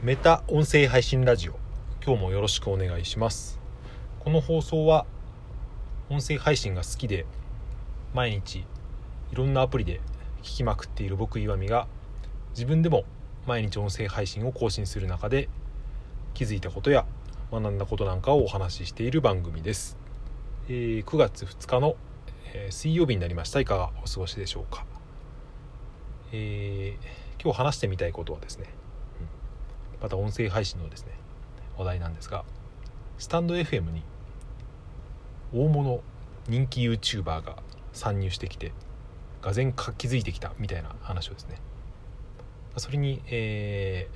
メタ音声配信ラジオ。今日もよろしくお願いします。この放送は音声配信が好きで毎日いろんなアプリで聞きまくっている僕岩見が自分でも毎日音声配信を更新する中で気づいたことや学んだことなんかをお話ししている番組です、えー、9月2日の、えー、水曜日になりました。いかがお過ごしでしょうか、えー、今日話してみたいことはですね、また音声配信のですね話題なんですがスタンド FM に大物人気 YouTuber が参入してきてがぜ活気づいてきたみたいな話をですね。それに、え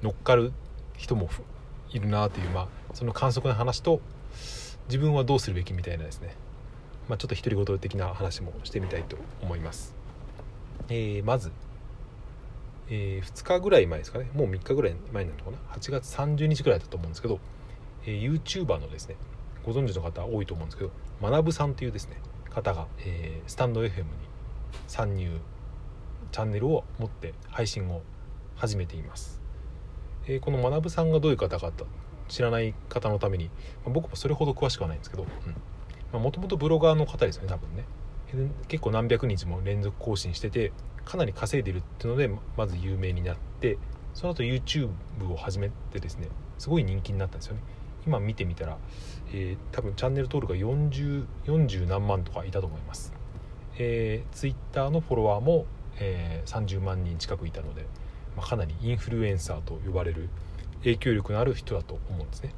ー、乗っかる人もいるなという、まあ、その観測の話と自分はどうするべきみたいなですね、まあ、ちょっと独り言的な話もしてみたいと思います、えー、まず、えー、2日ぐらい前ですかね。もう3日ぐらい前なのかな。8月30日ぐらいだと思うんですけど、えー、YouTuber のですねご存知の方多いと思うんですけど学さんというですね方が、えー、スタンド FM に参入チャンネルを持って配信を始めています、えー、この学さんがどういう方か知らない方のために、まあ、僕もそれほど詳しくはないんですけどもともとブロガーの方ですよね多分ね。結構何百日も連続更新しててかなり稼いでるっていうのでまず有名になってその後 YouTube を始めてですねすごい人気になったんですよね。今見てみたら、えー、多分チャンネル登録が 40, 40何万とかいたと思います、えー、Twitter のフォロワーも、えー、30万人近くいたので、まあ、かなりインフルエンサーと呼ばれる影響力のある人だと思うんですね、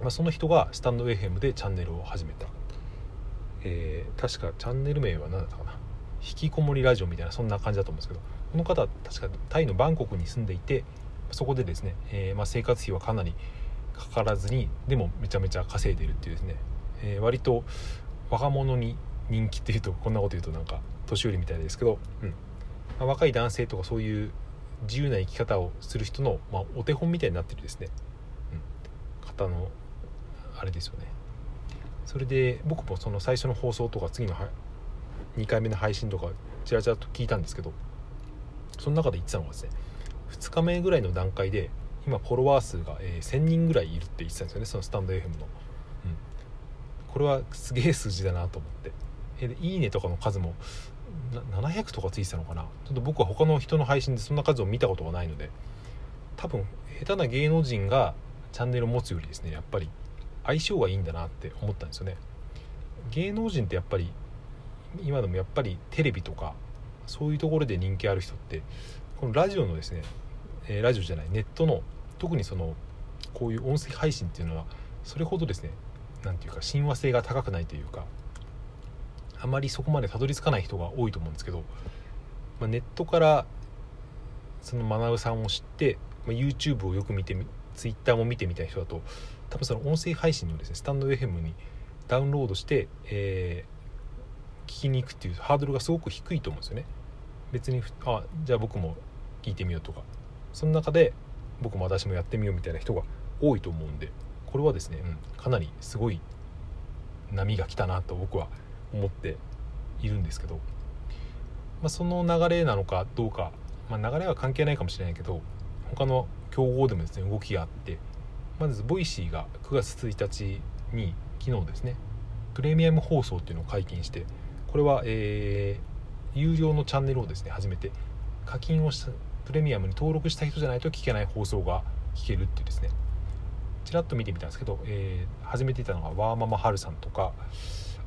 まあ、その人がスタンド FM でチャンネルを始めた、えー、確かチャンネル名は何だったかな？引きこもりラジオみたいなそんな感じだと思うんですけどこの方は確かタイのバンコクに住んでいてそこでですね、えー、まあ、生活費はかなりかからずにでもめちゃめちゃ稼いでるっていうですね、えー、割と若者に人気っていうとこんなこと言うとなんか年寄りみたいですけど、うん。まあ、若い男性とかそういう自由な生き方をする人の、まあ、お手本みたいになってるですね、うん、方のあれですよね。それで僕もその最初の放送とか次の2回目の配信とかちらちらと聞いたんですけどその中で言ってたのがですね2日目ぐらいの段階で今フォロワー数が、え、1000人ぐらいいるって言ってたんですよねそのスタンド FM の、うん、これはすげえ数字だなと思って、えー、いいねとかの数も700とかついてたのかな。ちょっと僕は他の人の配信でそんな数を見たことがないので多分下手な芸能人がチャンネルを持つよりですねやっぱり相性がいいんだなって思ったんですよね。芸能人ってやっぱり今でもやっぱりテレビとかそういうところで人気ある人ってこのラジオのですねえラジオじゃないネットの特にそのこういう音声配信っていうのはそれほどですね何て言うか親和性が高くないというかあまりそこまでたどり着かない人が多いと思うんですけど、まあ、ネットからその学さんを知って、まあ、YouTube をよく見て Twitter も見てみたい人だと多分その音声配信のですねスタンド FM にダウンロードして、えー、聞きに行くっていうハードルがすごく低いと思うんですよね。別にあじゃあ僕も聞いてみようとか。その中で僕も私もやってみようみたいな人が多いと思うんでこれはですね、うん、かなりすごい波が来たなと僕は思っているんですけど、まあ、その流れなのかどうか、まあ、流れは関係ないかもしれないけど他の競合でもですね動きがあってまず Voicy が9月1日に昨日ですねプレミアム放送っていうのを解禁してこれは、えー、有料のチャンネルをですね始めて課金をしたプレミアムに登録した人じゃないと聞けない放送が聞けるっていうですね。ちらっと見てみたんですけど、えー、始めていたのがワーママハルさんとか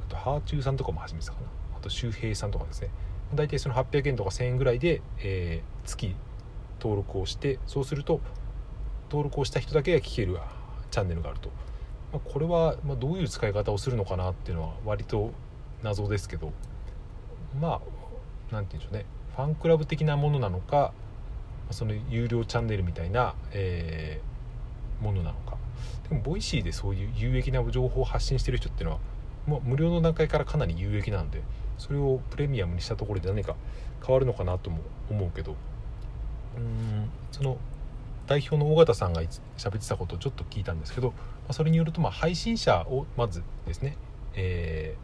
あとハーチューさんとかも始めてたかな。あと周平さんとかですね。大体その800円とか1000円ぐらいで、えー、月登録をしてそうすると登録をした人だけが聞けるチャンネルがあると、まあ、これはどういう使い方をするのかなっていうのは割と謎ですけど。まあ何て言うんでしょうね。ファンクラブ的なものなのかその有料チャンネルみたいな、えー、ものなのか。でも Voicy でそういう有益な情報を発信してる人っていうのはもう無料の段階からかなり有益なんでそれをプレミアムにしたところで何か変わるのかなとも思うけど。うんその代表の緒方さんが喋ってたことをちょっと聞いたんですけど、まあ、それによるとまあ配信者をまずですね、え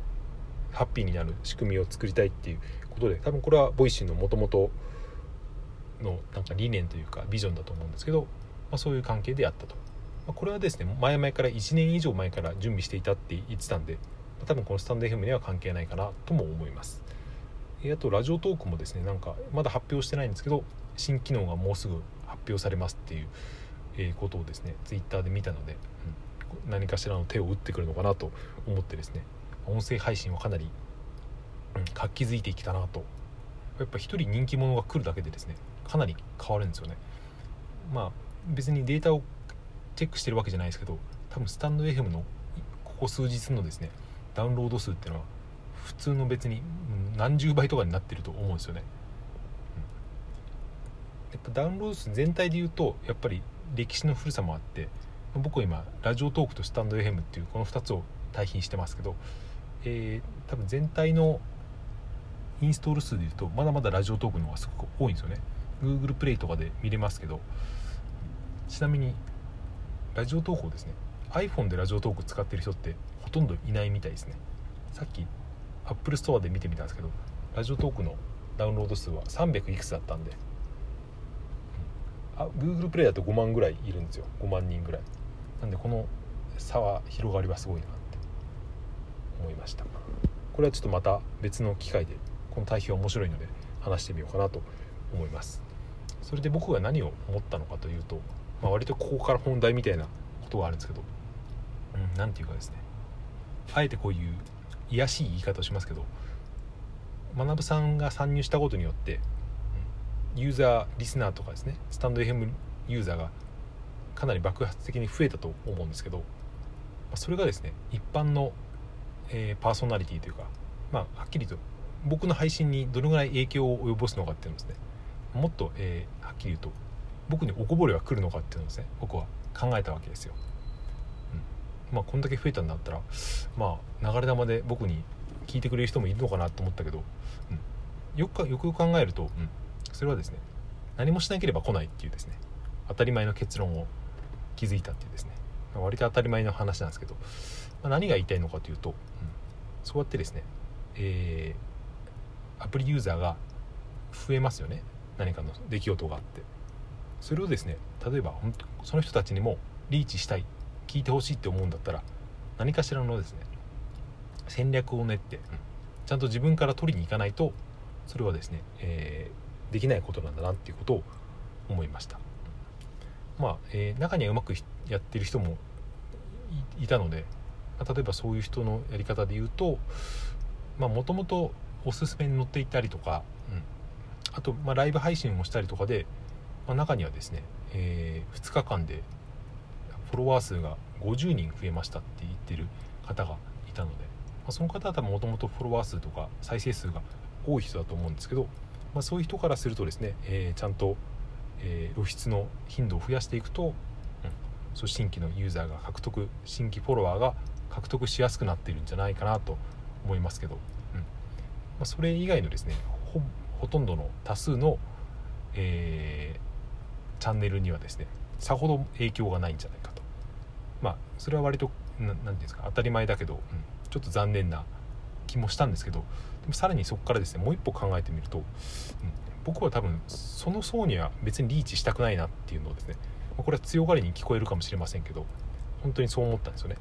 ー、ハッピーになる仕組みを作りたいっていうことで多分これは Voicy のもともとのなんか理念というかビジョンだと思うんですけど、まあ、そういう関係でやったと、まあ、これはですね前々から1年以上前から準備していたって言ってたんで、まあ、多分このスタンド FM には関係ないかなとも思います。あとラジオトークもですねなんかまだ発表してないんですけど新機能がもうすぐ発表されますっていうえことをですねツイッターで見たので、うん、何かしらの手を打ってくるのかなと思ってですね音声配信はかなり、うん、活気づいてきたなと。やっぱ一人人気者が来るだけでですねかなり変わるんですよね。まあ別にデータをチェックしてるわけじゃないですけど多分スタンド FM のここ数日のですねダウンロード数っていうのは普通の別に何十倍とかになってると思うんですよね、やっぱダウンロード数全体で言うとやっぱり歴史の古さもあって僕は今ラジオトークとスタンド FM っていうこの2つを対比してますけど、えー、多分全体のインストール数でいうとまだまだラジオトークの方がすごく多いんですよね。Google プレイとかで見れますけどちなみにラジオトークをですね iPhone でラジオトーク使ってる人ってほとんどいないみたいですね。さっき Apple Store で見てみたんですけどラジオトークのダウンロード数は300いくつだったんであ Google プレイだと5万ぐらいいるんですよ。5万人ぐらい。なんでこの差は広がりはすごいなって。思いました。これはちょっとまた別の機会でこの対比は面白いので話してみようかなと思います。それで僕が何を思ったのかというと、まあ、割とここから本題みたいなことがあるんですけど何、うん、て言うかですね。あえてこういう卑しい言い方をしますけど学さんが参入したことによって、ユーザーリスナーとかですねスタンド FM ユーザーがかなり爆発的に増えたと思うんですけどそれがですね一般の、え、パーソナリティというかまあはっきりと僕の配信にどのぐらい影響を及ぼすのかっていうのですねもっと、えー、はっきり言うと僕におこぼれが来るのかっていうのをですね僕は考えたわけですよ。うん、まあこんだけ増えたんだったらまあ流れ弾で僕に聞いてくれる人もいるのかなと思ったけど、うん、よくよくよく考えると、うん、それはですね何もしなければ来ないっていうですね当たり前の結論を気づいたっていうですね割と当たり前の話なんですけど、まあ、何が言いたいのかというと、うん、そうやってですね、えー、アプリユーザーが増えますよね何かの出来事があって。それをですね例えばその人たちにもリーチしたい聞いてほしいって思うんだったら何かしらのですね戦略を練って、うん、ちゃんと自分から取りに行かないとそれはですね、えー、できないことなんだなっていうことを思いました。まあ、えー、中にはうまくやってる人もいたので、例えばそういう人のやり方で言うともともとおすすめに載っていたりとか、うん、あと、まあ、ライブ配信もしたりとかで、まあ、中にはですね、えー、2日間でフォロワー数が50人増えましたって言ってる方がいたので、まあ、その方は多分もともとフォロワー数とか再生数が多い人だと思うんですけど、まあ、そういう人からするとですね、えー、ちゃんと、えー、露出の頻度を増やしていくと、うん、そう新規のユーザーが獲得新規フォロワーが獲得しやすくなっているんじゃないかなと思いますけど、うん。まあ、それ以外のですねほとんどの多数の、えー、チャンネルにはですねさほど影響がないんじゃないかと。まあそれは割と何て言うんですか当たり前だけど、うん、ちょっと残念な気もしたんですけどでもさらにそこからですねもう一歩考えてみると、うん、僕は多分その層には別にリーチしたくないなっていうのをですねまこれは強がりに聞こえるかもしれませんけど本当にそう思ったんですよね。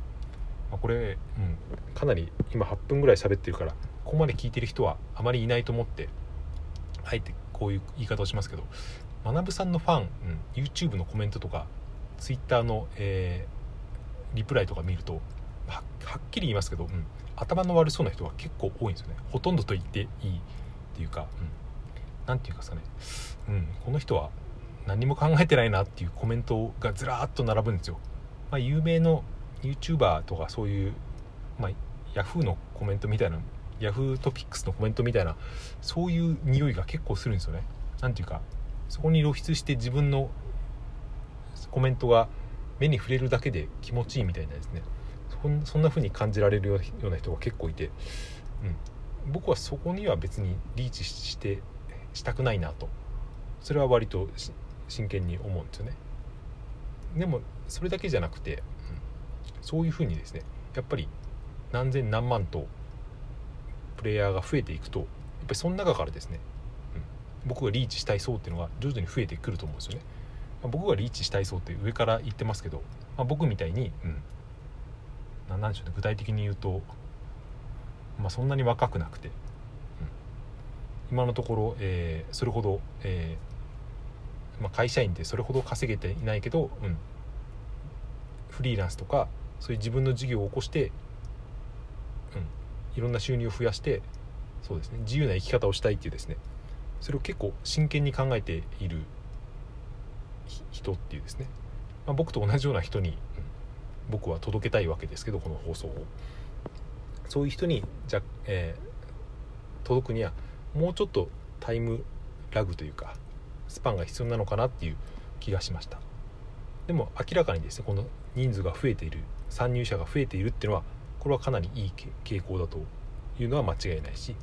まあ、これ、うん、かなり今8分ぐらい喋ってるからここまで聞いてる人はあまりいないと思ってあえてこういう言い方をしますけど学さんのファン、うん、YouTube のコメントとか Twitter の、えー、リプライとか見るとはっきり言いますけど、うん、頭の悪そうな人が結構多いんですよね。ほとんどと言っていいっていうか何、うん、て言うかさね、うん、この人は何も考えてないなっていうコメントがずらーっと並ぶんですよ、まあ、有名の YouTuber とかそういう、まあ、Yahoo のコメントみたいなヤフートピックスのコメントみたいなそういう匂いが結構するんですよね。何ていうかそこに露出して自分のコメントが目に触れるだけで気持ちいいみたいなですね。そんな風に感じられるような人が結構いて、うん、僕はそこには別にリーチしてしたくないなと。それは割と真剣に思うんですよね。でもそれだけじゃなくて、うん、そういう風にですねやっぱり何千何万とプレイヤーが増えていくとやっぱりその中からですね、うん、僕がリーチしたい層っていうのが徐々に増えてくると思うんですよね、ま、僕がリーチしたい層って上から言ってますけど、まあ、僕みたいに、うん、ななんでしょうね具体的に言うと、まあ、そんなに若くなくて、うん、今のところ、えー、それほど、えーまあ、会社員ってそれほど稼げていないけど、うん、フリーランスとかそういう自分の事業を起こして、うん、いろんな収入を増やしてそうですね。自由な生き方をしたいっていうですね。それを結構真剣に考えている人っていうですね、まあ、僕と同じような人に、うん、僕は届けたいわけですけどこの放送を。そういう人にじゃ、えー、届くにはもうちょっとタイムラグというかスパンが必要なのかなっていう気がしました。でも明らかにですねこの人数が増えている参入者が増えているっていうのはこれはかなりいい傾向だというのは間違いないし、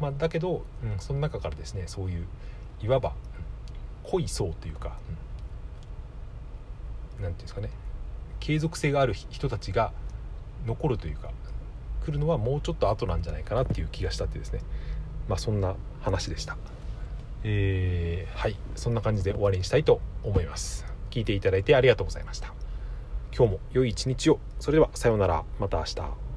まあ、だけど、うん、その中からですねそういういわば、濃い層というか何、うん、て言うんですかね継続性がある人たちが残るというか来るのはもうちょっと後なんじゃないかなっていう気がしたってですね。まあそんな話でした。えー、はい。そんな感じで終わりにしたいと思います。聞いていただいてありがとうございました。今日も良い一日を。それではさようなら。また明日。